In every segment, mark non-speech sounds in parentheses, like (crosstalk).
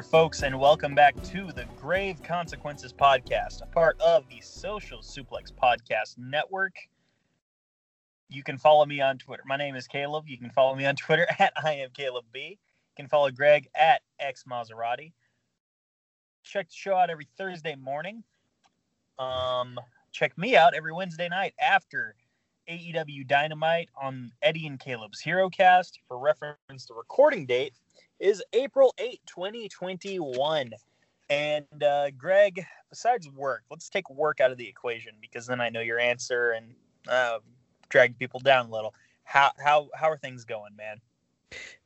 There, folks, and welcome back to the Grave Consequences Podcast, a part of the Social Suplex Podcast Network. You can follow me on Twitter. My name is Caleb. You can follow me on Twitter (laughs) at I am Caleb B. You can follow Greg at X Maserati. Check the show out every Thursday morning. Um, check me out every Wednesday night after AEW Dynamite on Eddie and Caleb's HeroCast. For reference, the recording date is April 8, 2021. And uh, Greg, besides work, let's take work out of the equation because then I know your answer and uh, drag people down a little. How how how are things going, man?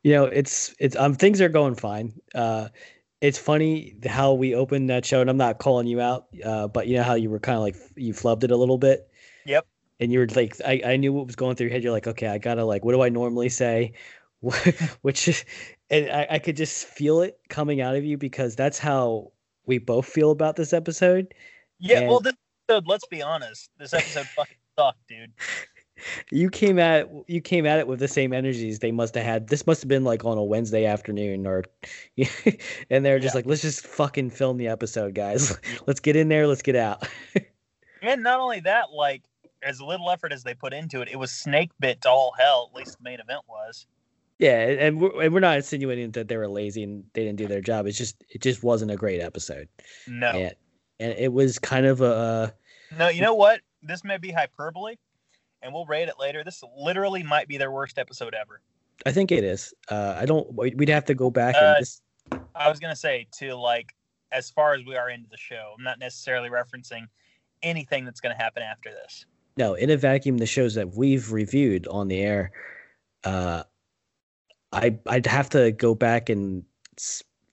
You know, it's it's um things are going fine. Uh, it's funny how we opened that show, and I'm not calling you out, uh, but you know how you were kind of like you flubbed it a little bit. Yep. And you were like, I, I knew what was going through your head. You're like, okay, I gotta like, what do I normally say? (laughs) Which and I, I could just feel it coming out of you because that's how we both feel about this episode. Yeah, and... well, this episode, let's be honest, this episode (laughs) fucking sucked, dude. You came at you came at it with the same energies they must have had. This must have been like on a Wednesday afternoon, or (laughs) and they're just yeah. like, let's just fucking film the episode, guys. (laughs) let's get in there, let's get out. and not only that, like as little effort as they put into it, it was snake bit to all hell. At least the main event was. Yeah, and we're, and we're not insinuating that they were lazy and they didn't do their job. It's just it just wasn't a great episode. No, and, and it was kind of a. No, you know what? This may be hyperbole, and we'll rate it later. This literally might be their worst episode ever. I think it is. Uh, I don't. We'd have to go back uh, and. Just... I was gonna say to like as far as we are into the show. I'm not necessarily referencing anything that's gonna happen after this. No, in a vacuum, the shows that we've reviewed on the air, uh, I I'd have to go back and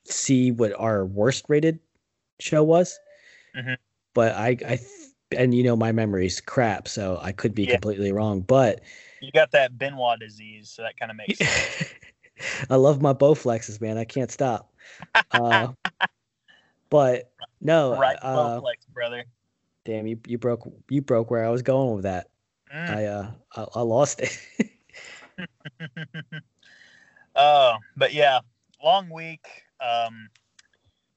see what our worst rated show was. Mm-hmm. But I I and you know my memory's crap, so I could be yeah. completely wrong. But you got that Benoit disease, so that kind of makes sense. (laughs) I love my Bowflexes, man. I can't stop. (laughs) Uh, but no, right, uh, Bowflex, brother. Damn, you you broke you broke where I was going with that. Mm. I uh I, I lost it. (laughs) Uh, but yeah, long week. Um,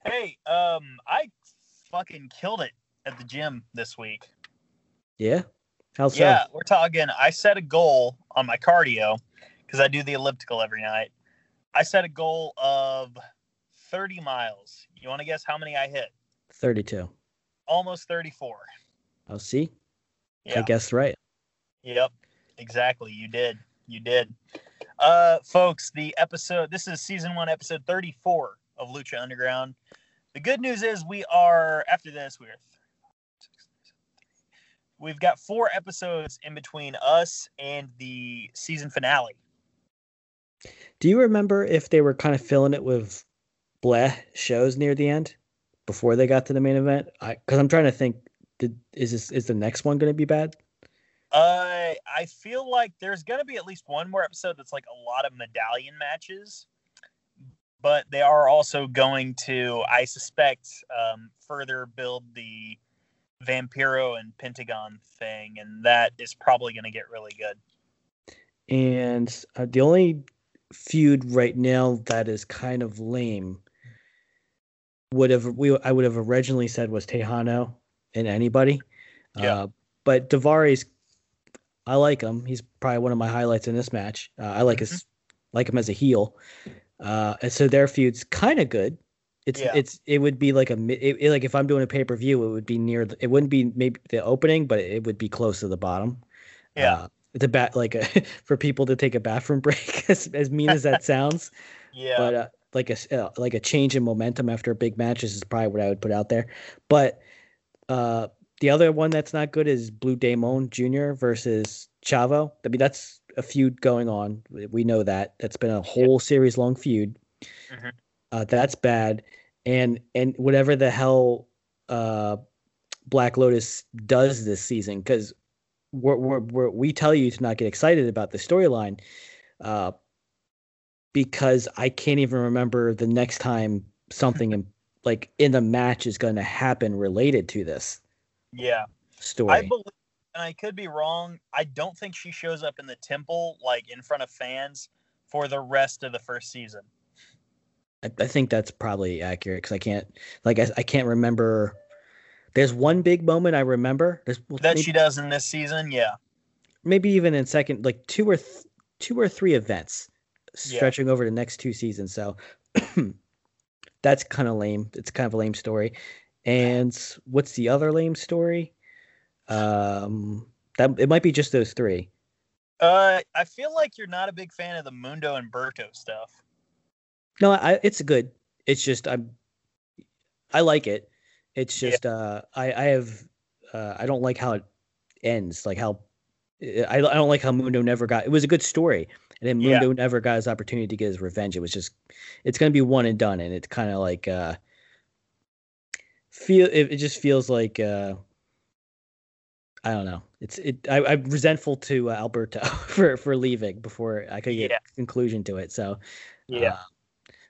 hey, um, I fucking killed it at the gym this week. Yeah. How so? Yeah, we're talking. I set a goal on my cardio because I do the elliptical every night. I set a goal of 30 miles. You want to guess how many I hit? 32. Almost 34. Oh, see? Yeah. I guessed right. Yep. Exactly. You did. You did. Uh, folks, the episode, this is season one, episode 34 of Lucha Underground. The good news is we are, after this, we're, we've got four episodes in between us and the season finale. Do you remember if they were kind of filling it with bleh shows near the end before they got to the main event? I, cause I'm trying to think, did, is this, is the next one going to be bad? Uh, I feel like there's going to be at least one more episode that's like a lot of medallion matches, but they are also going to, I suspect, um, further build the Vampiro and Pentagon thing, and that is probably going to get really good. And uh, the only feud right now that is kind of lame would have we I would have originally said was Texano and anybody. Yeah. Uh, but Daivari's I like him. He's probably one of my highlights in this match. Uh, I like mm-hmm. his like him as a heel. Uh, and so their feud's kind of good. It's yeah. it's it would be like a it, it, like if I'm doing a pay per view, it would be near. The, it wouldn't be maybe the opening, but it would be close to the bottom. Yeah, uh, it's a bat like a (laughs) for people to take a bathroom (laughs) break. as, as mean as that sounds. (laughs) yeah, but uh, like a uh, like a change in momentum after a big match is probably what I would put out there. But uh, the other one that's not good is Blue Demon Jr. versus Chavo. I mean, that's a feud going on. We know that. That's been a whole series long feud. Mm-hmm. Uh, that's bad. And and whatever the hell uh, Black Lotus does this season, because we're, we're, we're, we tell you to not get excited about the storyline, uh, because I can't even remember the next time something (laughs) in, like in the match is going to happen related to this. Yeah. Story. I believe, and I could be wrong. I don't think she shows up in the temple like in front of fans for the rest of the first season. I, I think that's probably accurate because I can't like I, I can't remember. There's one big moment I remember. There's well, That maybe, she does in this season, yeah. maybe even in second, like two or th- two or three events Yeah. stretching over the next two seasons. So (clears throat) that's kind of lame. It's kind of a lame story. And what's the other lame story? Um, that it might be just those three. Uh, I feel like you're not a big fan of the Mundo and Berto stuff. No, I it's good. It's just I'm I like it. It's Yeah. just uh I I have uh I don't like how it ends. Like how I I don't like how Mundo never got. It was a good story, and then Yeah. Mundo never got his opportunity to get his revenge. It was just it's gonna be one and done, and it's kind of like uh feel it, it just feels like uh I don't know. It's it. I, I'm resentful to uh, Alberto (laughs) for for leaving before I could get Yeah. conclusion to it. So Yeah. uh,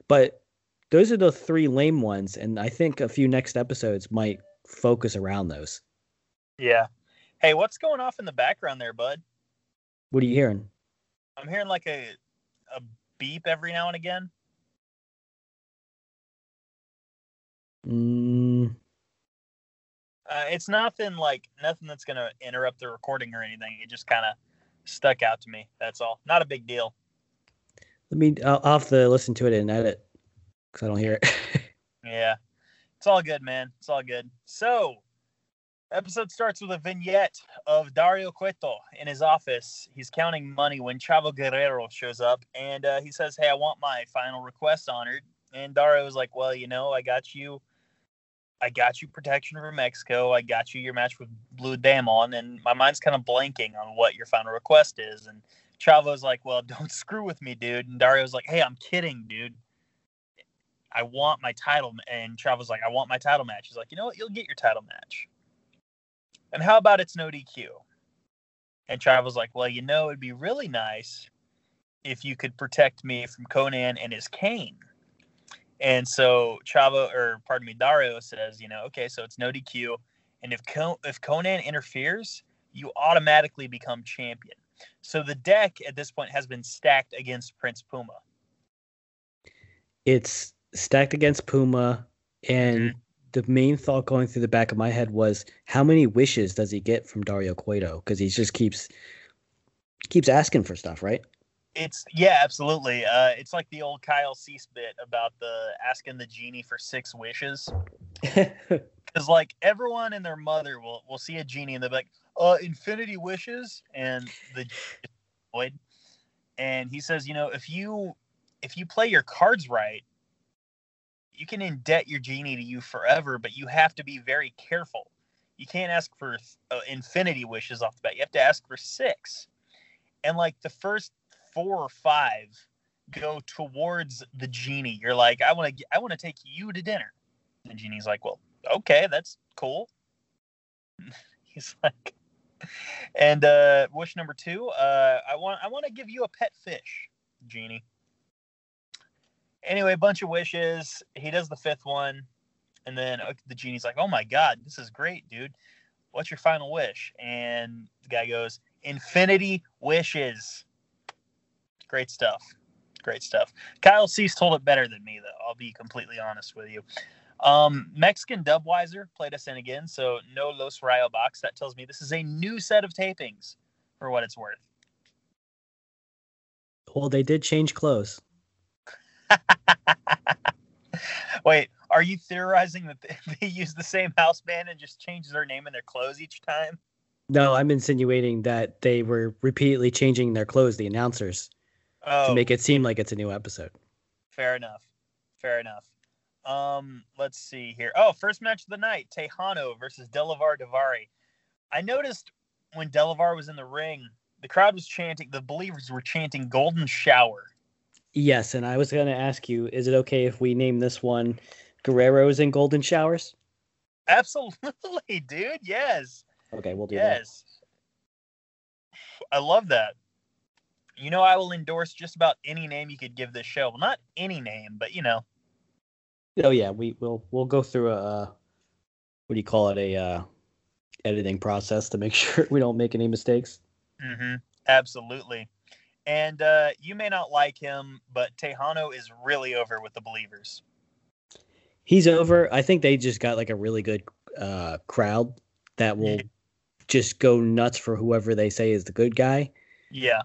but those are the three lame ones, and I think a few next episodes might focus around those. Yeah. Hey, what's going off in the background there, bud? What are you hearing? I'm hearing like a a beep every now and again. Mm, Uh, it's nothing like nothing that's gonna interrupt the recording or anything. It just kind of stuck out to me. That's all. Not a big deal. let me. I'll, I'll have to listen to it and edit because I don't hear it. (laughs) Yeah. It's all good, man. It's all good. So, episode starts with a vignette of Dario Cueto in his office. He's counting money when Chavo Guerrero shows up and uh, he says, Hey, I want my final request honored. And Dario was like, Well, you know, I got you. I got you protection from Mexico. I got you your match with Blue Demon. And my mind's kind of blanking on what your final request is. And Chavo's like, Well, (laughs) don't screw with me, dude. And Dario's like, Hey, I'm kidding, dude. I want my title. ma-" And Chavo's like, I want my title match. He's like, you know what? You'll get your title match. And how about it's no DQ? And Chavo's like, well, you know, it'd be really nice if you could protect me from Konnan and his cane. And so Chavo, or pardon me, Dario says, you know, okay, so it's no DQ. And if Con- if Konnan interferes, you automatically become champion. So the deck at this point has been stacked against Prince Puma. it's stacked against Puma, and Mm-hmm. the main thought going through the back of my head was, how many wishes does he get from Dario Cueto? Because he just keeps keeps asking for stuff, right? It's yeah, absolutely. Uh, it's like the old Kyle Cease bit about the asking the genie for six wishes. (laughs) Because like everyone and their mother will will see a genie and they'll be like, "Uh, infinity wishes," and the void. And he says, you know, if you if you play your cards right, you can indebt your genie to you forever, but you have to be very careful. You can't ask for uh, infinity wishes off the bat. You have to ask for six, and like the first four or five go towards the genie. You're like, I want to, I want to take you to dinner. The genie's like, well, okay, that's cool. (laughs) He's like, and uh, wish number two, uh, I want, I want to give you a pet fish, genie. Anyway, a bunch of wishes. He does the fifth one, and then uh, the genie's like, "Oh my god, this is great, dude. What's your final wish?" And the guy goes, "Infinity wishes." Great stuff. Great stuff. Kyle Cease told it better than me, though. I'll be completely honest with you. Um, Mexican Dubweiser played us in again, so no Los Rayo box. That tells me this is a new set of tapings, for what it's worth. well, they did change clothes. (laughs) Wait, are you theorizing that they- (laughs) they use the same house band and just change their name and their clothes each time? No, I'm insinuating that they were repeatedly changing their clothes, the announcers, Oh, to make it seem like it's a new episode. fair enough. Fair enough. Um, let's see here. Oh, first match of the night: Texano versus Delavar Daivari. I noticed when Delavar was in the ring, the crowd was chanting. The believers were chanting "Golden Shower." Yes, and I was going to ask you, is it okay if we name this one Guerreros and Golden Showers? Absolutely, (laughs) dude. Yes. Okay, we'll do that. Yes. I love that. You know, I will endorse just about any name you could give this show. Well, not any name, but you know, Oh yeah, we will we'll go through a uh, what do you call it a uh, editing process to make (laughs) sure we don't make any mistakes. hmm absolutely. And uh, you may not like him, but Texano is really over with the believers. He's over. I think they just got like a really good uh, crowd that will just go nuts for whoever they say is the good guy. Yeah.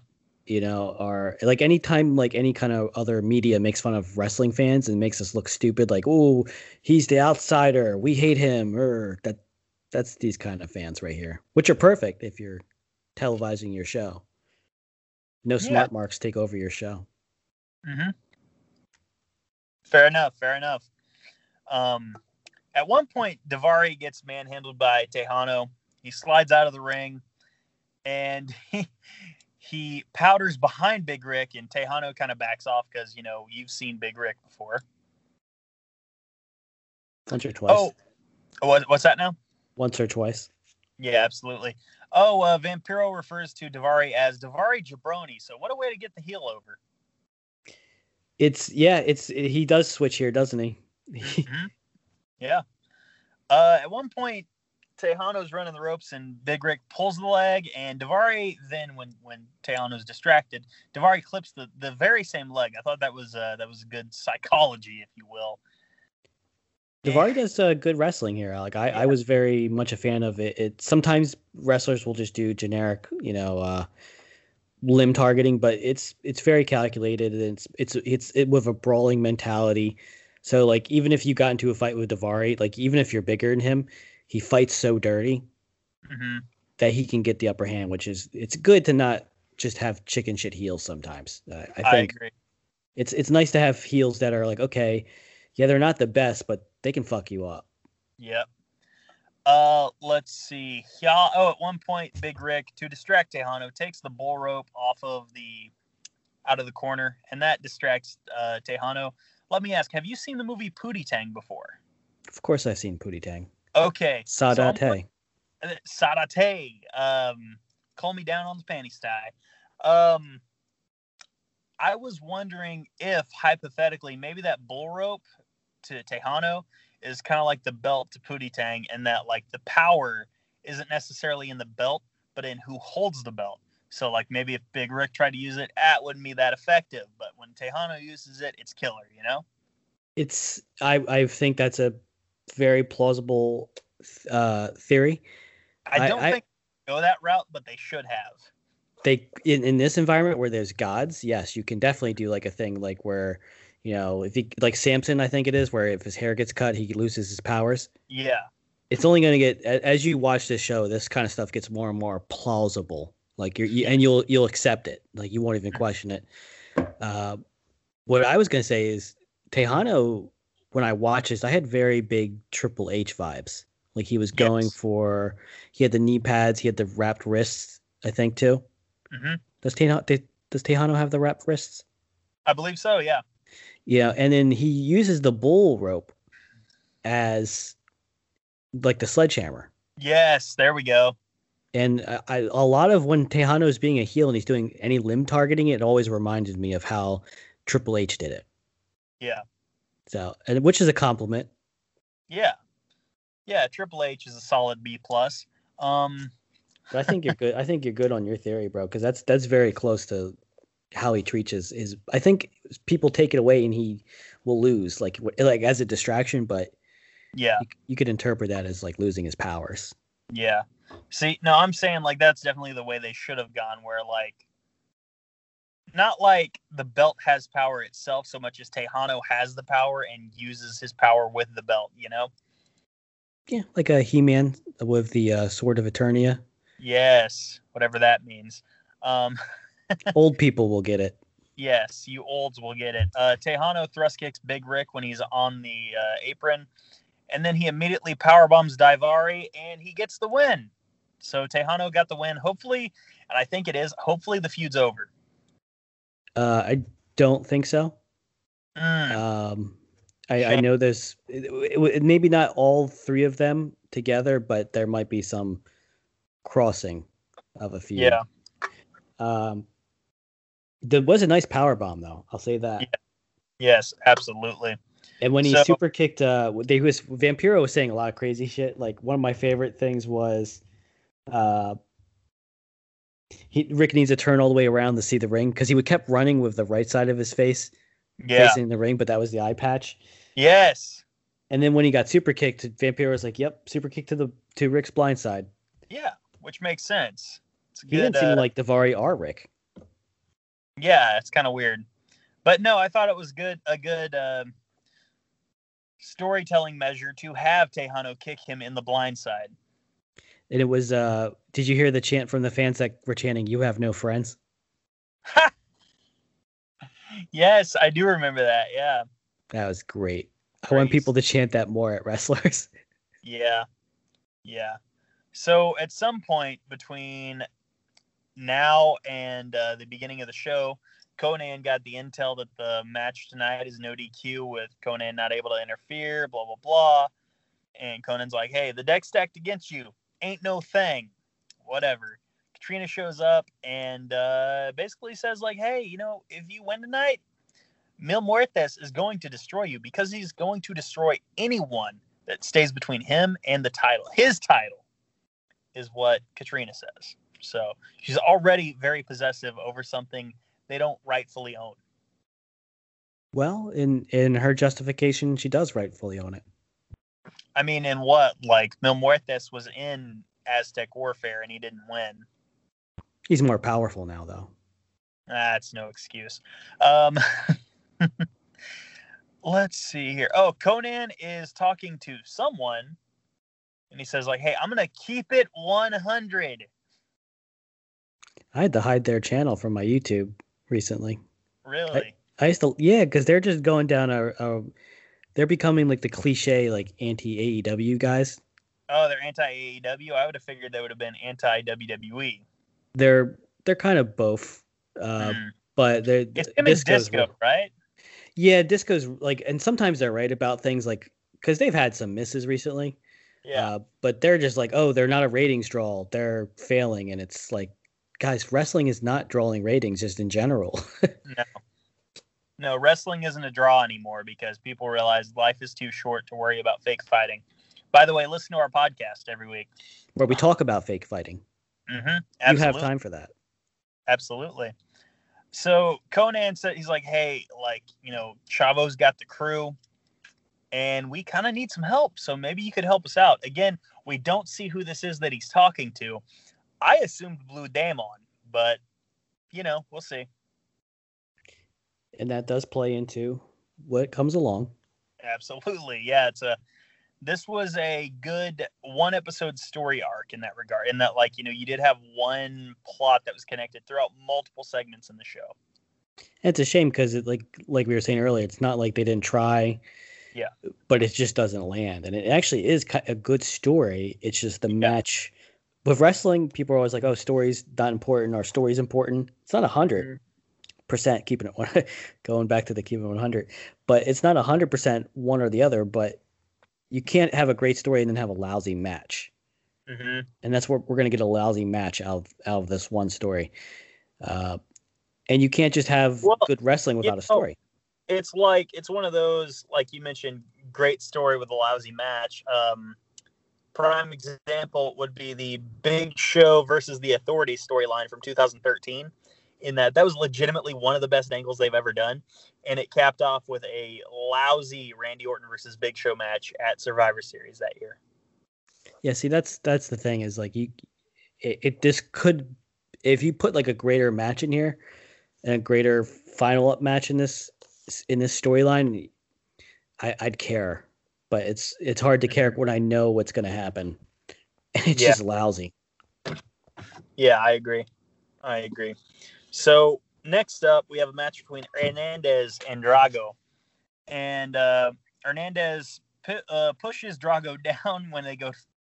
You know, or like anytime like any kind of other media makes fun of wrestling fans and makes us look stupid, like, oh, he's the outsider, we hate him, or that that's these kind of fans right here. Which are perfect if you're televising your show. No Yeah. smart marks take over your show. Mm-hmm. Fair enough. Fair enough. Um, at one point, Daivari gets manhandled by Texano. He slides out of the ring, and (laughs) he he powders behind Big Ryck, and Texano kind of backs off because you know you've seen Big Ryck before. Once or twice. Oh, what, what's that now? Once or twice. Yeah, absolutely. Oh, uh, Vampiro refers to Daivari as Daivari Jabroni. So what a way to get the heel over. It's yeah, it's he does switch here, doesn't he? (laughs) Yeah. Uh, at one point, Texano's running the ropes and Big Ryck pulls the leg, and Daivari then, when when Texano's distracted, Daivari clips the, the very same leg. I thought that was uh, that was good psychology, if you will. Daivari does uh, good wrestling here. Like I, I was very much a fan of it. It sometimes wrestlers will just do generic, you know, uh, limb targeting, but it's it's very calculated and it's it's it's it with a brawling mentality. So like even if you got into a fight with Daivari, like even if you're bigger than him, he fights so dirty hmm that he can get the upper hand, which is it's good to not just have chicken shit heels sometimes. Uh, I I, think agree. it's it's nice to have heels that are like okay, yeah, they're not the best, but they can fuck you up. Yep. Uh, let's see. Yeah. Oh, at one point, Big Ryck to distract Texano takes the bull rope off of the out of the corner, and that distracts uh, Texano. Let me ask: Have you seen the movie Pootie Tang before? Of course, I've seen Pootie Tang. Okay. so I'm Sadate. Uh, Sadate. Um, call me down on the panty sty. Um, I was wondering if hypothetically maybe that bull rope to Texano is kind of like the belt to Pootie and that like the power isn't necessarily in the belt, but in who holds the belt. So like maybe if Big Ryck tried to use it, ah, it wouldn't be that effective. But when Texano uses it, it's killer. You know? It's I I think that's a very plausible uh, theory. I I- don't I- think they go that route, but they should have. They in, in this environment where there's gods, yes, you can definitely do like a thing like where you know if he like Samson, I think it is, where if his hair gets cut, he loses his powers. Yeah. It's only going to get as you watch this show, this kind of stuff gets more and more plausible. Like you're you, and you'll you'll accept it. Like you won't even question it. Uh, what I was going to say is Texano. When I watched this, I had very big Triple H vibes. Like he was going Yes. for, he had the knee pads, he had the wrapped wrists. I think too. hmm Does Texano does Texano have the wrapped wrists? I believe so. Yeah. Yeah, and then he uses the bull rope as like the sledgehammer. Yes. There we go. And I, I, a lot of when Texano is being a heel and he's doing any limb targeting, it always reminded me of how Triple H did it. Yeah. So, and which is a compliment. Yeah. Yeah. Triple H is a solid B plus. Um. But I think you're good. I think you're good on your theory, bro, because that's that's very close to how he treats his, his. I think people take it away and he will lose, like like as a distraction. But Yeah. you, you could interpret that as like losing his powers. Yeah. See, no, I'm saying like that's definitely the way they should have gone, where like not like the belt has power itself so much as Texano has the power and uses his power with the belt, you know? Yeah, like a He-Man with the uh, Sword of Eternia. Yes, whatever that means. Um, (laughs) Old people will get it. yes, you olds will get it. Uh, Texano thrust kicks Big Ryck when he's on the uh, apron, and then he immediately power bombs Daivari, and he gets the win. So Texano got the win. Hopefully, and I think it is. Hopefully, the feud's over. Uh, I don't think so. Mm, Um, I, I know there's it, it- maybe not all three of them together, but there might be some crossing of a few. yeah. Um, there was a nice power bomb though. I'll say that. Yeah. Yes, absolutely. And when he So- super kicked, uh, they was Vampiro was saying a lot of crazy shit. Like one of my favorite things was, uh, He Ryck needs to turn all the way around to see the ring because he would kept running with the right side of his face Yeah. facing the ring, but that was the eye patch. Yes. And then when he got super kicked, Vampiro was like, "Yep, super kick to the to Ryck's blind side." Yeah, which makes sense. It's a He good. didn't seem uh, like Daivari or Ryck. yeah, it's kind of weird, but no, I thought it was good. A good um storytelling measure to have Texano kick him in the blind side. And it was. uh Did you hear the chant from the fans that were chanting, "You have no friends"? (laughs) Yes, I do remember that. Yeah, That was great. I want people to chant that more at wrestlers. (laughs) yeah, yeah. So at some point between now and uh, the beginning of the show, Konnan got the intel that the match tonight is no DQ with Konnan not able to interfere, blah blah blah. And Konnan's like, "Hey, the deck stacked against you. Ain't no thing. Whatever." Katrina shows up and uh, basically says, "Like, hey, you know, if you win tonight, Mil Muertes is going to destroy you because he's going to destroy anyone that stays between him and the title. His title is what Katrina says. So she's already very possessive over something they don't rightfully own. well, in in her justification, she does rightfully own it. I mean, in what? Like, Mil Muertes was in Aztec Warfare and he didn't win. He's more powerful now, though. That's no excuse. Um, (laughs) let's see here. Oh, Konnan is talking to someone, and he says, like, "Hey, I'm gonna keep it 100." I had to hide their channel from my YouTube recently. Really? I used to, yeah, because they're just going down a, a, they're becoming like the cliche like anti AEW guys. oh, they're anti AEW. I would have figured they would have been anti WWE. They're they're kind of both, uh, Hmm. but they're It's him Disco's Disco, one- right? Yeah, Disco's like, and sometimes they're right about things like because they've had some misses recently. Yeah. Uh, but they're just like, oh, they're not a ratings draw. They're failing, and it's like, guys, wrestling is not drawing ratings just in general. (laughs) no. No, wrestling isn't a draw anymore because people realize life is too short to worry about fake fighting. By the way, listen to our podcast every week. Where we talk about fake fighting. Mm-hmm. You have time for that. Absolutely. So Konnan said he's like, hey, like, you know, Chavo's got the crew and we kind of need some help. So maybe you could help us out. Again, we don't see who this is that he's talking to. I assumed Blue Demon, but you know, we'll see. And that does play into what comes along. Absolutely. Yeah, it's a this was a good one episode story arc in that regard. In that like, you know, you did have one plot that was connected throughout multiple segments in the show. And it's a shame because it like like we were saying earlier, it's not like they didn't try. Yeah. But it just doesn't land, and it actually is a good story. It's just the Yeah. match with wrestling. People are always like, "Oh, story's not important," or "Story's important." It's not a hundred mm-hmm. Percent keeping it one. (laughs) going back to the keeping one hundred, but it's not a hundred percent one or the other. But you can't have a great story and then have a lousy match, Mm-hmm. and that's what we're gonna get a lousy match out of, out of this one story. Uh, and you can't just have Well, good wrestling without a know, story. it's like it's one of those like you mentioned great story with a lousy match um prime example would be the big show versus the authority storyline from 2013 in that that was legitimately one of the best angles they've ever done and it capped off with a lousy randy orton versus big show match at survivor series that year Yeah, see that's that's the thing is like you it, it this could if you put like a greater match in here and a greater final up match in this in this storyline, I, I'd care. But it's it's hard to care when I know what's gonna happen. And (laughs) it's Yeah. just lousy. Yeah, I agree. I agree. So next up, we have a match between Hernandez and Drago, and uh, Hernandez uh, pushes Drago (laughs) down when they go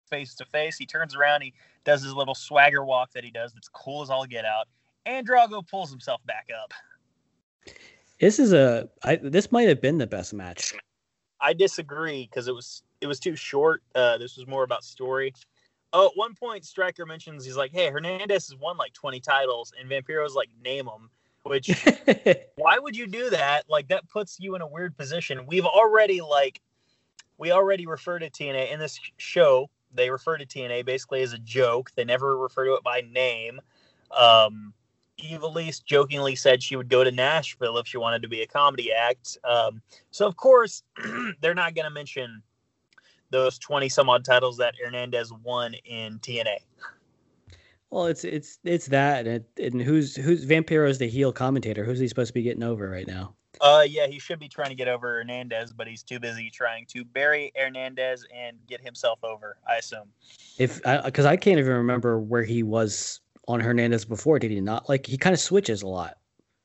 face to face. He turns around, he does his little swagger walk that he does. That's cool as all get out, and Drago pulls himself back up. This is a I this might have been the best match. I disagree because it was it was too short. Uh, this was more about story. Oh, at one point, Striker mentions he's like, "Hey, Hernandez has won like 20 titles," and Vampiro's like, "Name them." Which (laughs) why would you do that? Like that puts you in a weird position. We've already like we already refer to TNA in this show. They refer to TNA basically as a joke. They never refer to it by name. Um, Ivelisse jokingly said she would go to Nashville if she wanted to be a comedy act. Um, so of course (clears throat) they're not going to mention those twenty some odd titles that Hernandez won in TNA. Well, it's it's it's that, and, and who's who's Vampiro is the heel commentator. Who's he supposed to be getting over right now? Uh, yeah, he should be trying to get over Hernandez, but he's too busy trying to bury Hernandez and get himself over. I assume. If because I, I, can't even remember where he was on Hernandez before. Did he not? Like he kind of switches a lot.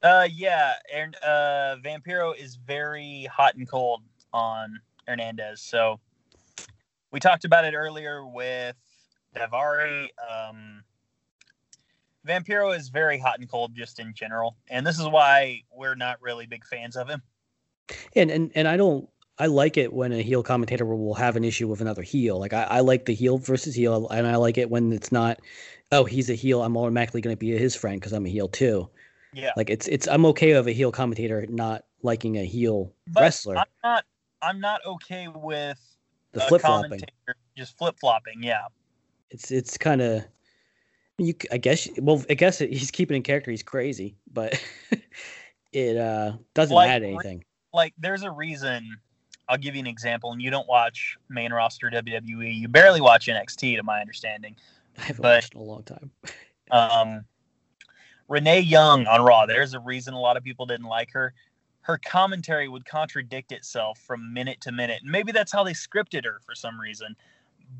Uh, yeah, and uh, Vampiro is very hot and cold on Hernandez. So we talked about it earlier with Daivari. Um, Vampiro is very hot and cold just in general, and this is why we're not really big fans of him. And and and I don't. I like it when a heel commentator will have an issue with another heel. Like I, I like the heel versus heel, and I like it when it's not. Oh, he's a heel. I'm automatically going to be his friend because I'm a heel too. Yeah. Like it's it's I'm okay with a heel commentator not liking a heel but wrestler. I'm not. I'm not okay with the flip flopping. Just flip flopping. Yeah. It's it's kind of you, I guess. Well, I guess he's keeping in character. He's crazy, but (laughs) it uh, doesn't like, add anything. Like, there's a reason. I'll give you an example. And you don't watch main roster WWE. You barely watch NXT, to my understanding. (laughs) I haven't but, watched in a long time. (laughs) um, Renee Young on Raw. There's a reason a lot of people didn't like her. Her commentary would contradict itself from minute to minute. And maybe that's how they scripted her for some reason.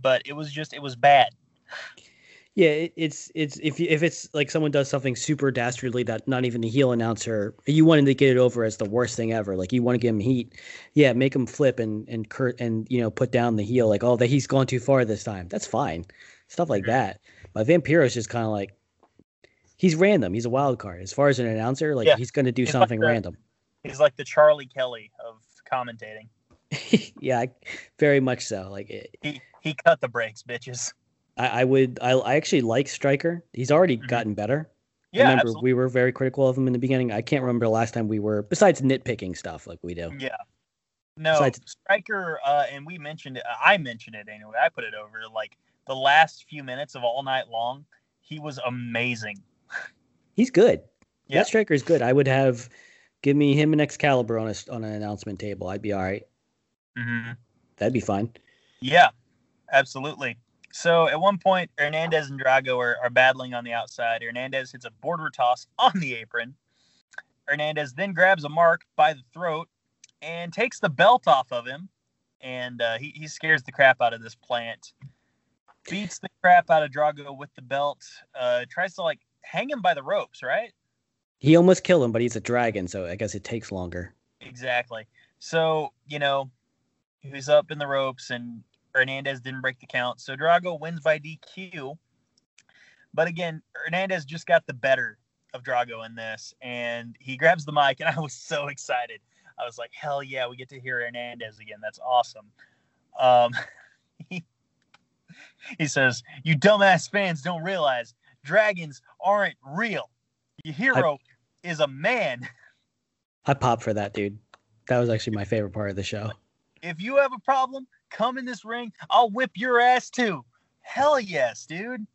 But it was just, it was bad. Yeah, it, it's it's if if it's like someone does something super dastardly that not even the heel announcer, you wanted to get it over as the worst thing ever. Like you want to give him heat, yeah, make him flip and and curt and you know put down the heel like oh that he's gone too far this time. That's fine, stuff like that. But Vampiro is just kind of like he's random. He's a wild card as far as an announcer. Like yeah. he's going to do something like the, random. He's like the Charlie Kelly of commentating. (laughs) yeah, very much so. Like it, he he cut the brakes, bitches. I, I would I, I actually like Striker. He's already mm-hmm. gotten better. Yeah, I remember absolutely. we were very critical of him in the beginning. I can't remember the last time we were besides nitpicking stuff like we do. Yeah. No, besides, Striker, uh, and we mentioned it. I mentioned it anyway. I put it over like the last few minutes of all night long. He was amazing. He's good. Yeah. That striker is good. I would have give me him and Excalibur on a on an announcement table. I'd be all right. mm-hmm. That'd be fine. Yeah, absolutely. So at one point, Hernandez and Drago are, are battling on the outside. Hernandez hits a border toss (laughs) on the apron. Hernandez then grabs a mark by the throat and takes the belt off of him. And uh, he, he scares the crap out of this plant. Beats the crap out of Drago with the belt. Uh, tries to like hang him by the ropes, right? He almost killed him, but he's a dragon, so I guess it takes longer. Exactly. So, you know, he's up in the ropes and Hernandez didn't break the count. So Drago wins by DQ. But again, Hernandez just got the better of Drago in this, and he grabs the mic, and I was so excited. I was like, hell yeah, we get to hear Hernandez again. That's awesome. Um, (laughs) he, he says, You dumbass fans don't realize dragons aren't real. Your hero I, is a man. I pop for that, dude. That was actually my favorite part of the show. If you have a problem, come in this ring, I'll whip your ass too. Hell yes, dude.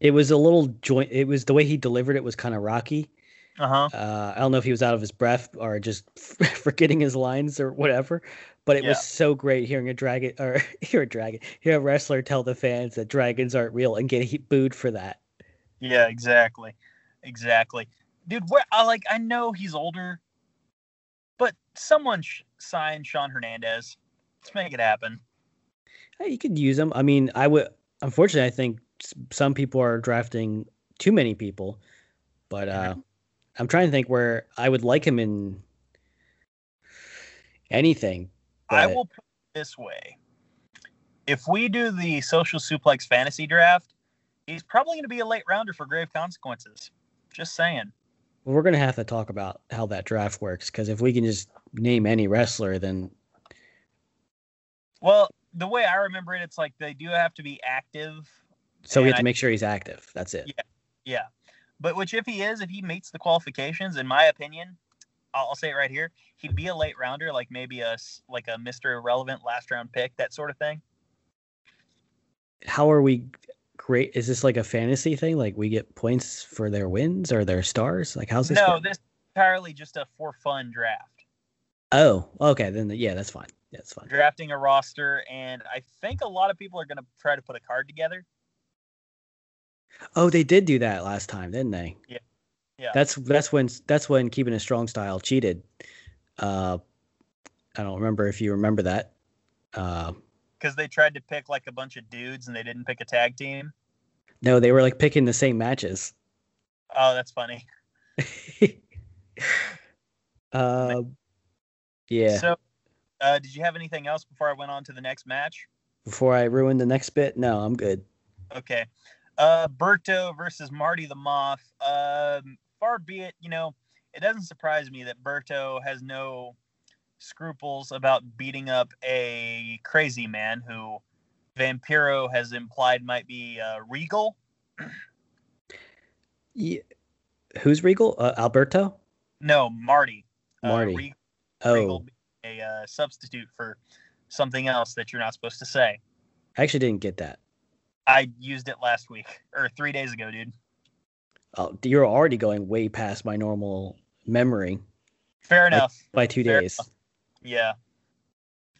It was a little joint. It was the way he delivered it was kind of rocky. Uh-huh. Uh, I don't know if he was out of his breath or just (laughs) forgetting his lines or whatever, but it yeah. was so great hearing a dragon or (laughs) hear a dragon, hear a wrestler tell the fans that dragons aren't real and get booed for that. Yeah, exactly, exactly, dude. Where I like, I know he's older, but someone sh- sign Shawn Hernandez. Let's make it happen. Hey, you could use him. I mean, I would. Unfortunately, I think some people are drafting too many people, but uh, mm-hmm. I'm trying to think where I would like him in anything. But... I will put it this way: if we do the social suplex fantasy draft, he's probably going to be a late rounder for grave consequences. Just saying. We're going to have to talk about how that draft works because if we can just name any wrestler, then well, the way I remember it, it's like they do have to be active. So we have to I, make sure he's active. That's it. Yeah, yeah. But which, if he is, if he meets the qualifications, in my opinion, I'll, I'll say it right here, he'd be a late rounder, like maybe a like a Mister Irrelevant last round pick, that sort of thing. How are we create? Is this like a fantasy thing? Like we get points for their wins or their stars? Like how's this? No, work? this is entirely just a for fun draft. Oh, okay. Then yeah, that's fine. Yeah, that's fine. Drafting a roster, and I think a lot of people are going to try to put a card together. Oh, they did do that last time, didn't they? Yeah. Yeah. That's that's when that's when keeping a strong style cheated. Uh, I don't remember if you remember that. Uh, Because they tried to pick like a bunch of dudes and they didn't pick a tag team. no, they were like picking the same matches. Oh, that's funny. uh, (laughs) yeah. So, uh, did you have anything else before I went on to the next match? Before I ruin the next bit, no, I'm good. Okay. Uh, Berto versus Marty the Moth. Um, far be it, you know, it doesn't surprise me that Berto has no scruples about beating up a crazy man who Vampiro has implied might be uh, Regal. Yeah. Who's Regal? Uh, Alberto? No, Marty. Marty. Uh, Regal, Oh, Regal a uh, substitute for something else that you're not supposed to say. I actually didn't get that. I used it last week or three days ago, dude. Oh, you're already going way past my normal memory Fair enough. by two Fair days. Yeah,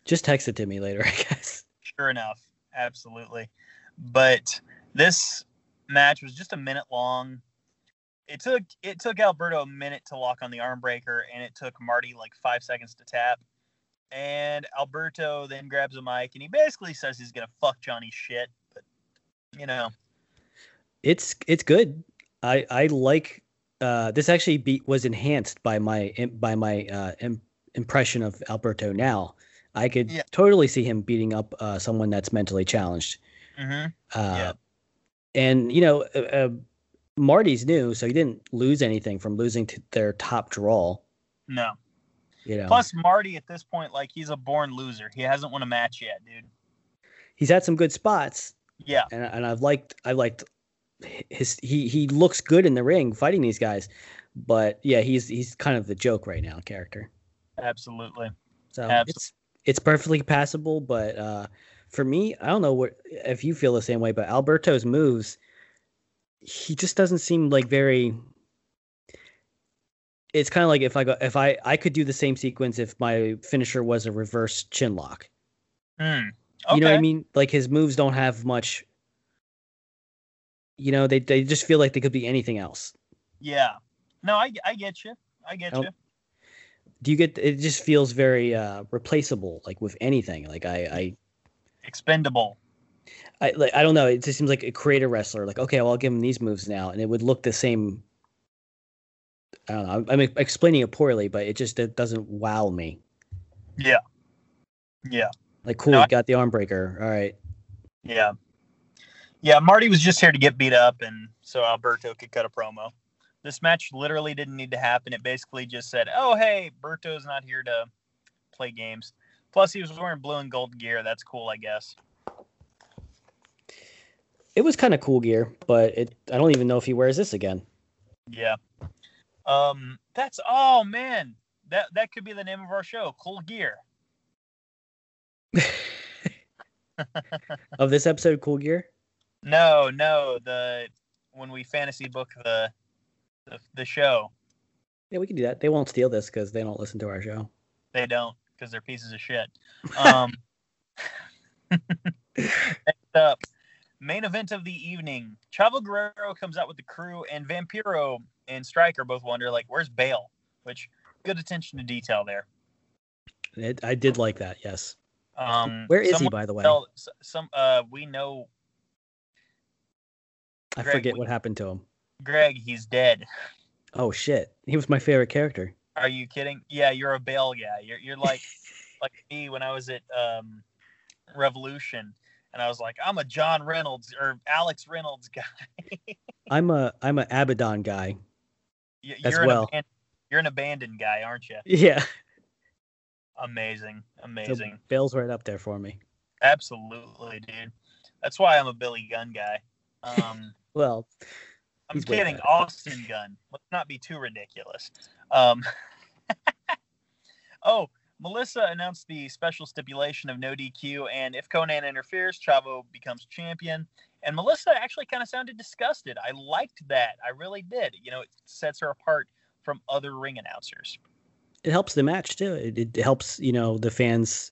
Just text it to me later, (laughs) I guess. sure enough. Absolutely. But this match was just a minute long. It took it took Alberto a minute to lock on the arm breaker, and it took Marty like five seconds to tap. And Alberto then grabs a mic and he basically says he's gonna fuck Johnny's shit. But you know, It's it's good. I I like uh this actually be, was enhanced by my by my uh im- impression of Alberto now. I could Yeah. totally see him beating up uh someone that's mentally challenged. hmm Uh Yeah. and you know uh, uh, Marty's new, so he didn't lose anything from losing to their top draw, no. you know. Plus Marty at this point, like he's a born loser. He hasn't won a match yet, dude. he's had some good spots Yeah, and and I've liked I liked his he he looks good in the ring fighting these guys. But yeah, he's he's kind of the joke right now character. Absolutely. So Absolutely. it's it's perfectly passable, but uh, for me, I don't know what if you feel the same way, but Alberto's moves, he just doesn't seem like very. It's kind of like if I go if I I could do the same sequence if my finisher was a reverse chin lock. Hmm. You know what I mean? Like his moves don't have much. You know, they they just feel like they could be anything else. Yeah. No, I, I get you. I get Nope. you. Do you get? It just feels very uh replaceable, like with anything. Like I I Expendable. I like I don't know. It just seems like a creator wrestler. Like, okay, well, I'll give him these moves now, and it would look the same. I don't know. I'm, I'm explaining it poorly, but it just it doesn't wow me. Yeah. Yeah. Like, cool, No, I- got the arm breaker. All right. Yeah. Yeah. Marty was just here to get beat up, and so Alberto could cut a promo. This match literally didn't need to happen. It basically just said, "Oh, hey, Berto's not here to play games." Plus, he was wearing blue and gold gear. That's cool, I guess. It was kind of cool gear, but it I don't even know if he wears this again. Yeah. Um. That's oh man. That that could be the name of our show. Cool gear. (laughs) of this episode, cool gear. No, no. The when we fantasy book the the, the show, Yeah, we can do that. They won't steal this because they don't listen to our show. they don't because they're pieces of shit. Um. (laughs) next up, main event of the evening. Chavo Guerrero comes out with the crew, and Vampiro and Striker both wonder like, "Where's Bael?" Which good attention to detail there. It, I did like that. Yes. Um, Where is he, by the way? tell- some uh, we know I Greg, forget we- what happened to him. Greg. He's dead. Oh shit, he was my favorite character. Are you kidding? Yeah, you're a Bael guy. You're you're like (laughs) like me when I was at um, Revolution, and I was like, I'm a John Reynolds or Alex Reynolds guy. (laughs) I'm a I'm a Abaddon guy. You- As you're well. an aban- you're an abandoned guy, aren't you? Yeah. Amazing, So amazing, Bill's right up there for me. absolutely, dude. That's why I'm a Billy Gunn guy. Um, (laughs) Well, I'm kidding. Austin Gunn. Let's not be too ridiculous. Um, (laughs) oh, Melissa announced the special stipulation of no DQ, and if Konnan interferes, Chavo becomes champion. And Melissa actually kind of sounded disgusted. I liked that. I really did. You know, it sets her apart from other ring announcers. It helps the match too. It, it helps, you know, the fans.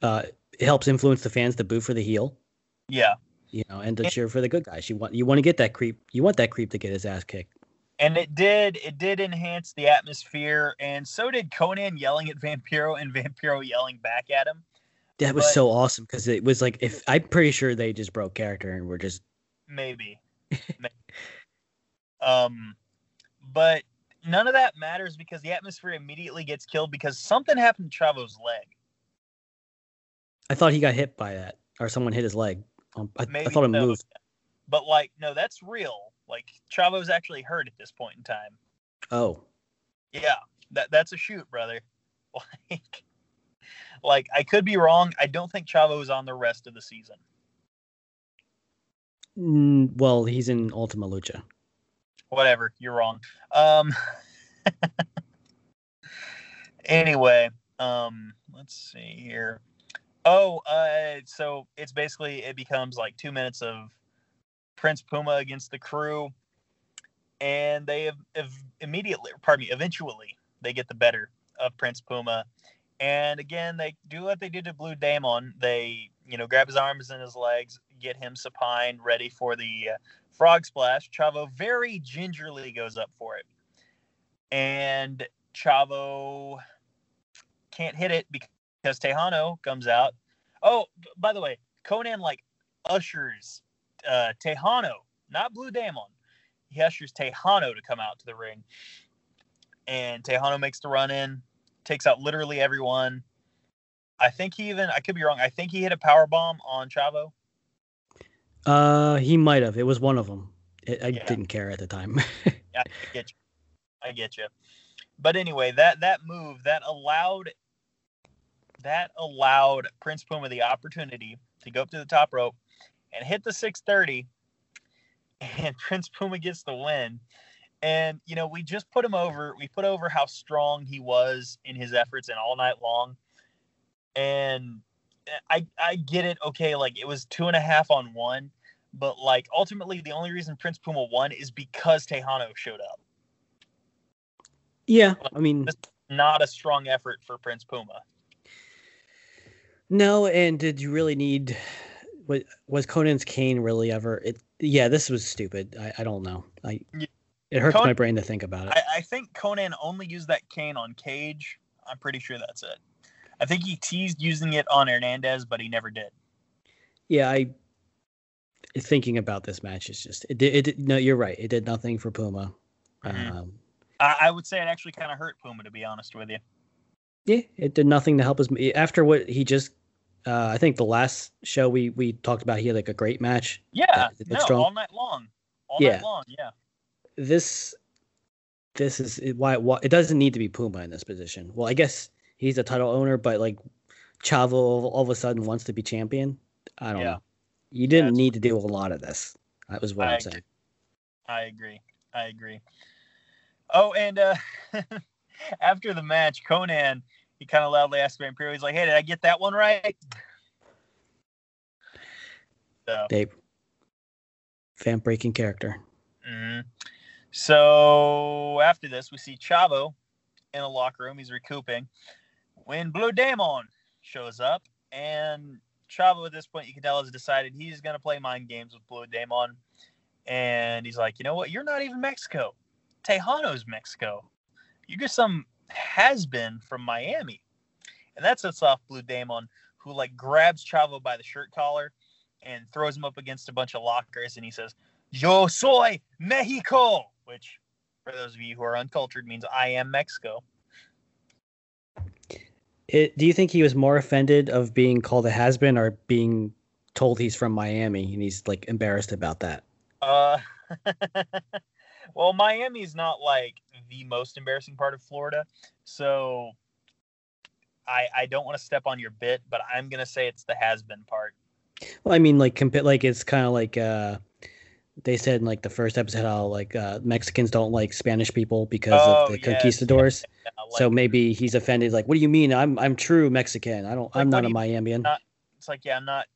Uh, it helps influence the fans to boo for the heel. Yeah. You know, and to cheer for the good guys. You want you want to get that creep. You want that creep to get his ass kicked. And it did. It did enhance the atmosphere, and so did Konnan yelling at Vampiro and Vampiro yelling back at him. That was But- so awesome because it was like if I'm pretty sure they just broke character and were just Maybe. (laughs) Maybe. Um, but none of that matters because the atmosphere immediately gets killed because something happened to Chavo's leg. I thought he got hit by that or someone hit his leg. Um, I, I thought it so. moved. But like, no, that's real. Like Chavo's actually hurt at this point in time. Oh, Yeah, that that's a shoot, brother. (laughs) Like, like I could be wrong. I don't think Chavo is on the rest of the season. Mm, well, he's in Ultima Lucha. Whatever, you're wrong. Um. (laughs) anyway, um, let's see here. Oh, uh, so it's basically it becomes like two minutes of Prince Puma against the crew, and they have, have immediately, pardon me, eventually they get the better of Prince Puma, and again they do what they did to Blue Demon. They you know grab his arms and his legs, get him supine, ready for the uh, frog splash. Chavo very gingerly goes up for it, and Chavo can't hit it because Texano comes out. Oh, by the way, Konnan like ushers uh, Texano, not Blue Demon. He ushers Texano to come out to the ring, and Texano makes the run in, takes out literally everyone. I think he even I could be wrong. I think he hit a power bomb on Chavo. Uh, he might have. It was one of them. It, I Yeah. didn't care at the time. (laughs) I get you. I get you. But anyway, that that move that allowed that allowed Prince Puma the opportunity to go up to the top rope and hit the 630 and (laughs) Prince Puma gets the win. And you know, we just put him over. We put over how strong he was in his efforts and all night long. And I I get it. Okay, like it was two and a half on one, but like ultimately the only reason Prince Puma won is because Texano showed up. yeah, I mean, Not a strong effort for Prince Puma. No. And did you really need? Was was Konnan's cane really ever? It. Yeah, this was stupid. I, I don't know. I. It hurts Con- my brain to think about it. I, I think Konnan only used that cane on Cage. I'm pretty sure that's it. I think he teased using it on Hernandez, but he never did. yeah, I. Thinking about this match is just it. Did, it no, you're right. It did nothing for Puma. Mhm. Um, I, I would say it actually kind of hurt Puma, to be honest with you. Yeah, it did nothing to help us. After what he just, uh, I think the last show we we talked about, he had like a great match. Yeah, It no, strong. all night long, all Yeah. night long. Yeah, This, this is it- why, why it doesn't need to be Puma in this position. Well, I guess he's a title owner, but like Chavo all, of a sudden wants to be champion. I don't Yeah. know. You didn't it's- need to do a lot of this. That was what I I'm saying. I agree. I agree. Oh, and uh, (laughs) after the match, Konnan he kind of loudly asked Vampiro, he's like, "Hey, did I get that one right?" So. Fan breaking character. Mhm. So after this, we see Chavo in a locker room. He's recouping when Blue Demon shows up, and Chavo at this point you can tell has decided he's going to play mind games with Blue Demon, and he's like, you know what? You're not even Mexico. Texano's Mexico. You're just some has been from Miami, and that sets off Blue Demon, who like grabs Chavo by the shirt collar and throws him up against a bunch of lockers, and he says. Yo soy Mexico, which for those of you who are uncultured means I am Mexico. It, do you think he was more offended of being called a has been or being told he's from Miami and he's like embarrassed about that? Uh, (laughs) well, Miami's not like the most embarrassing part of Florida, so I I don't want to step on your bit, but I'm gonna say it's the has been part. Well, I mean, like compa- like it's kind of like uh, they said in like the first episode how like uh, Mexicans don't like Spanish people because Oh, of the yes, conquistadors. Yeah, like, so maybe he's offended. Like, what do you mean? I'm I'm true Mexican. I don't. Like, I'm not a Miamian. not- it's like yeah, I'm not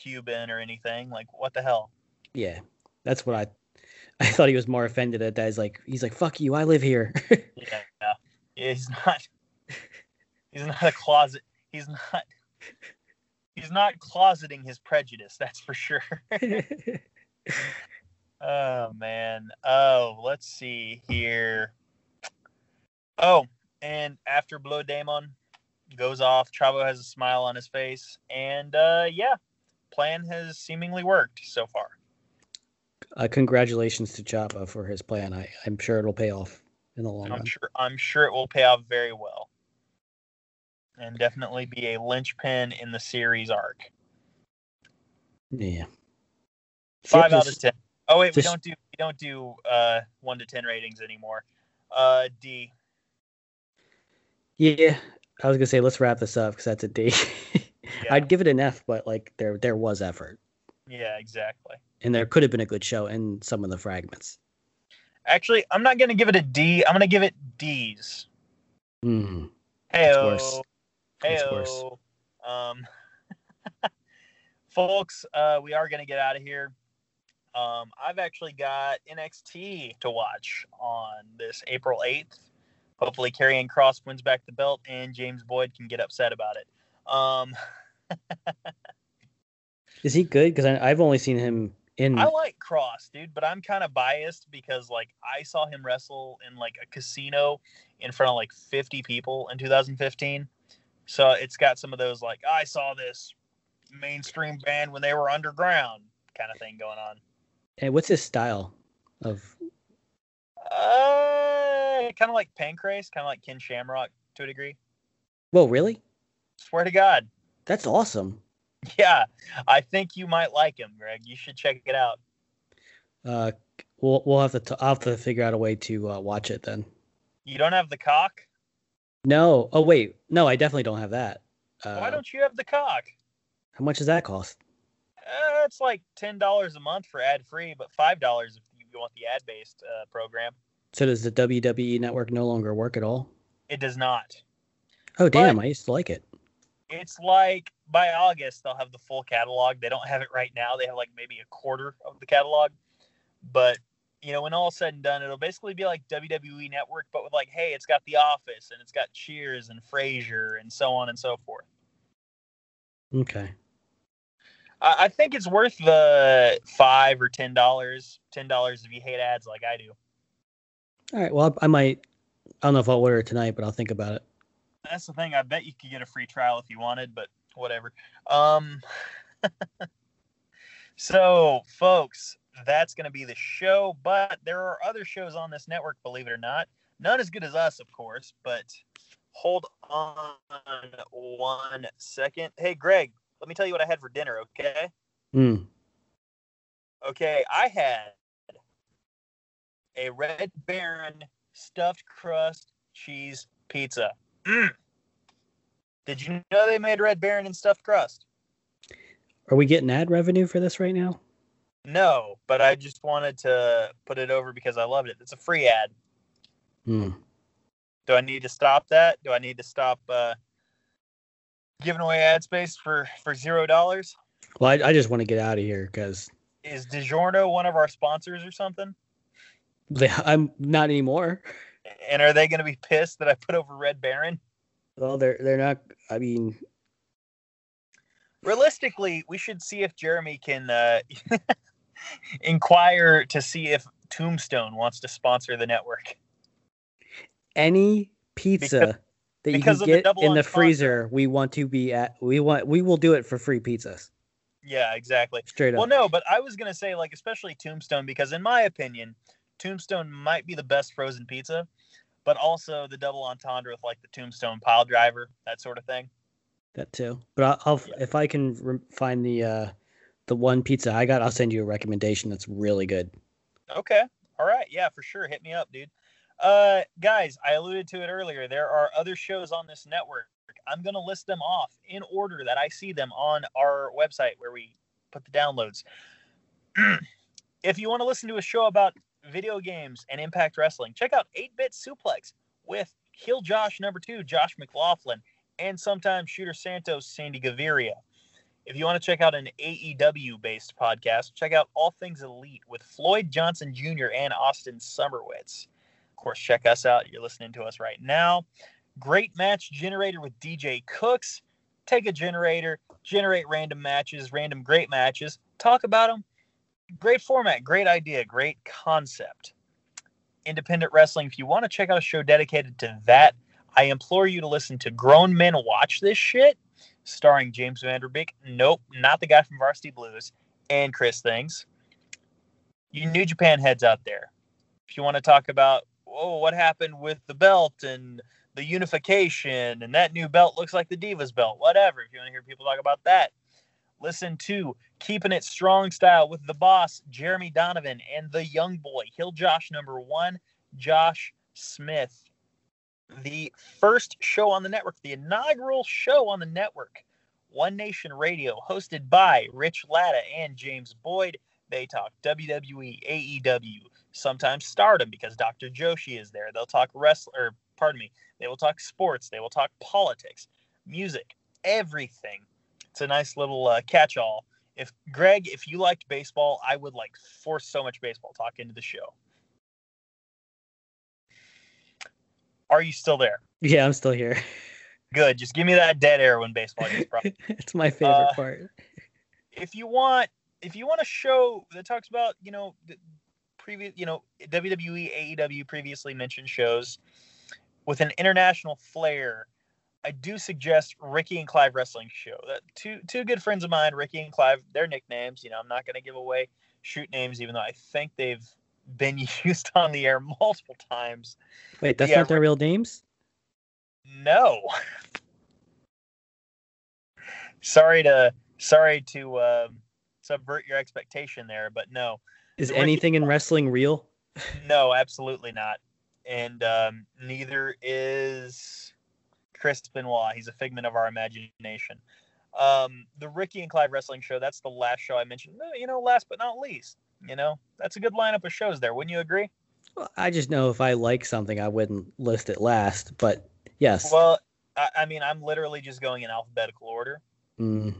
Cuban or anything. Like, what the hell? Yeah, that's what I. I thought he was more offended at that. He's like, he's like, "Fuck you! I live here." (laughs) yeah, yeah, he's not. He's not a closet. He's not. He's not closeting his prejudice. That's for sure. (laughs) oh man. Oh, let's see here. Oh, and after Blue Demon goes off, Chavo has a smile on his face, and uh, yeah, plan has seemingly worked so far. Uh, congratulations to Chavo for his plan. I, I'm sure it'll pay off in the long I'm run. sure. I'm sure it will pay off very well, and definitely be a linchpin in the series arc. Yeah. Five See, out of just- ten. Oh wait, we don't do we don't do uh one to ten ratings anymore. Uh D. Yeah, I was gonna say let's wrap this up because that's a D. (laughs) Yeah, I'd give it an F, but like there there was effort, yeah, exactly. and there could have been a good show in some of the fragments. Actually, I'm not gonna give it a D. I'm gonna give it D's. Hmm. Heyo. worse. Worse. Um, (laughs) folks, uh, we are gonna get out of here. Um, I've actually got NXT to watch on this April 8th. Hopefully, Karrion Kross wins back the belt, and James Boyd can get upset about it. Um, (laughs) Is he good? Because I've only seen him in. I like Kross, dude, but I'm kind of biased because like I saw him wrestle in like a casino in front of like 50 people in 2015. So it's got some of those like I saw this mainstream band when they were underground kind of thing going on. And what's his style of? Uh, kind of like Pancrase, kind of like Ken Shamrock to a degree. Whoa, really? Swear to God. That's awesome. (laughs) Yeah, I think you might like him, Greg. You should check it out. Uh, we'll we'll have to t- I'll have to figure out a way to uh, watch it then. You don't have the cock? No. Oh wait, no, I definitely don't have that. Uh, Why don't you have the cock? How much does that cost? Uh, it's like ten dollars a month for ad free, but five dollars if you want the ad based uh, program. So does the WWE network no longer work at all? It does not. Oh damn, I used to like it. It's like by August they'll have the full catalog. They don't have it right now. They have like maybe a quarter of the catalog, but you know when all said and done, it'll basically be like WWE Network, but with like, hey, it's got The Office and it's got Cheers and Frasier and so on and so forth. Okay. I, I think it's worth the five or ten dollars. Ten dollars if you hate ads like I do. All right. Well, I might. I don't know if I'll order it tonight, but I'll think about it. That's the thing. I bet you could get a free trial if you wanted, but whatever. Um, (laughs) so, folks, that's going to be the show. But there are other shows on this network, believe it or not. Not as good as us, of course. But hold on one second. Hey, Greg, let me tell you what I had for dinner. Okay. Hmm. Okay, I had a Red Baron stuffed crust cheese pizza. Mm. Did you know they made Red Baron and stuffed crust? Are we getting ad revenue for this right now? No, but I just wanted to put it over because I loved it. It's a free ad. Hmm. Do I need to stop that? Do I need to stop uh, giving away ad space for for zero dollars? Well, I, I just want to get out of here because Is DiGiorno one of our sponsors or something? (laughs) I'm not anymore. And are they going to be pissed that I put over Red Baron? Well, they're they're not. I mean, realistically, we should see if Jeremy can uh, (laughs) inquire to see if Tombstone wants to sponsor the network. any pizza that you can of the get in the freezer, we want to be at. We want. We will do it for free pizzas. Yeah, exactly. Straight up. Well, no, but I was gonna say like especially Tombstone because in my opinion, Tombstone might be the best frozen pizza, but also the double entendre with like the Tombstone pile driver, that sort of thing. That too. But I'll, I'll Yeah. if I can re- find the uh the one pizza I got, I'll send you a recommendation. That's really good. Okay. All right. Yeah, for sure. Hit me up, dude. Uh, guys, I alluded to it earlier. There are other shows on this network. I'm going to list them off in order that I see them on our website where we put the downloads. (clears throat) if you want to listen to a show about video games and Impact Wrestling, check out 8 Bit Suplex with Heel Josh number two, Josh McLaughlin, and sometimes Shooter Santos, Sandy Gaviria. If you want to check out an AEW based podcast, check out All Things Elite with Floyd Johnson Jr. and Austin Summerwitz. Of course, check us out. You're listening to us right now. Great match generator with DJ Cooks. Take a generator, generate random matches, random great matches, talk about them. Great format, great idea, great concept. Independent wrestling. If you want to check out a show dedicated to that, I implore you to listen to Grown Men Watch This Shit, starring James Vanderbeek. Nope, not the guy from Varsity Blues, and Chris Things. You New Japan heads out there. If you want to talk about, oh, what happened with the belt and the unification, and that new belt looks like the Divas belt, whatever. If you want to hear people talk about that, listen to Keeping It Strong Style with the boss, Jeremy Donovan, and the young boy, Hill Josh number one, Josh Smith. The first show on the network, the inaugural show on the network, One Nation Radio, hosted by Rich Latta and James Boyd. They talk WWE, AEW, sometimes Stardom because Dr. Joshi is there. They'll talk wrestler, er, pardon me, they will talk sports. They will talk politics, music, everything. It's a nice little uh, catch-all. If Greg, if you liked baseball, I would like force so much baseball talk into the show. Are you still there? Yeah, I'm still here. (laughs) Good. Just give me that dead air when baseball gets problems. (laughs) it's my favorite Uh, part. if you want if you want a show that talks about you know the previous you know WWE AEW previously mentioned shows with an international flair I do suggest Ricky and Clive wrestling show that two two good friends of mine Ricky and Clive their nicknames you know I'm not going to give away shoot names even though I think they've (laughs) been (laughs) used on the air multiple times Wait, that's yeah, not their real names? no (laughs) sorry to sorry to uh, subvert your expectation there but no Is Ricky- anything in wrestling real? No, absolutely not. And um, neither is Chris Benoit. He's a figment of our imagination. Um, the Ricky and Clive Wrestling Show, that's the last show I mentioned. You know, last but not least, you know, that's a good lineup of shows there. Wouldn't you agree? Well, I just know if I like something, I wouldn't list it last. But yes, Well, I, I mean, I'm literally just going in alphabetical order. mm,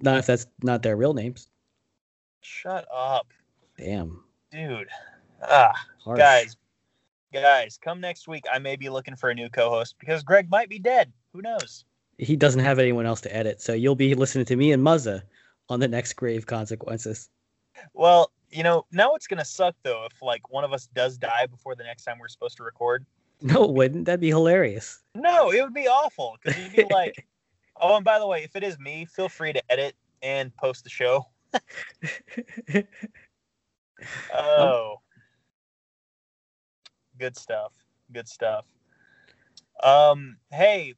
not if that's not their real names. Shut up, Damn, dude. Ah, harsh. guys, guys, come next week. I may be looking for a new co host because Greg might be dead. Who knows? he doesn't have anyone else to edit, so you'll be listening to me and Muzza on the next grave consequences. Well, you know, now it's gonna suck though if like one of us does die before the next time we're supposed to record. No, it wouldn't. That'd be hilarious. No, it would be awful because you'd be like, (laughs) oh, and by the way, if it is me, feel free to edit and post the show. (laughs) Oh, good stuff. Good stuff. Um, hey,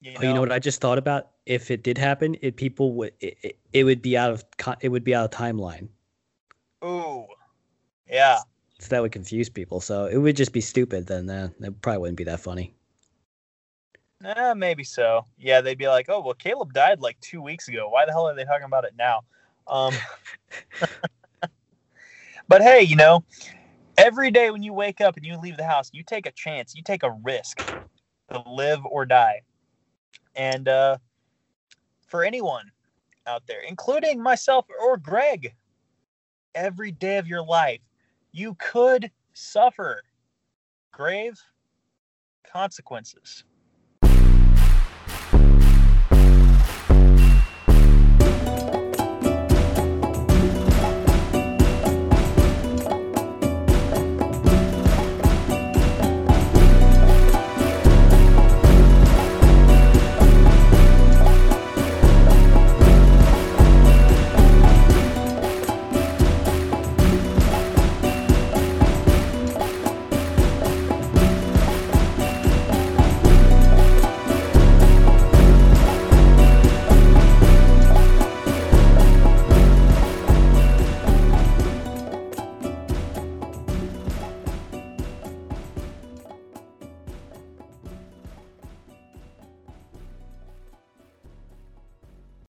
you know, Oh, you know what I just thought about? If it did happen, it people would it, it, it would be out of it would be out of timeline. ooh, yeah, So that would confuse people. So it would just be stupid. Then uh, that probably wouldn't be that funny. eh, maybe so. Yeah, they'd be like, oh, well, Caleb died like two weeks ago. Why the hell are they talking about it now? Um, (laughs) (laughs) but hey, you know, every day when you wake up and you leave the house, you take a chance, you take a risk to live or die. And uh, for anyone out there, including myself or Greg, every day of your life, you could suffer grave consequences.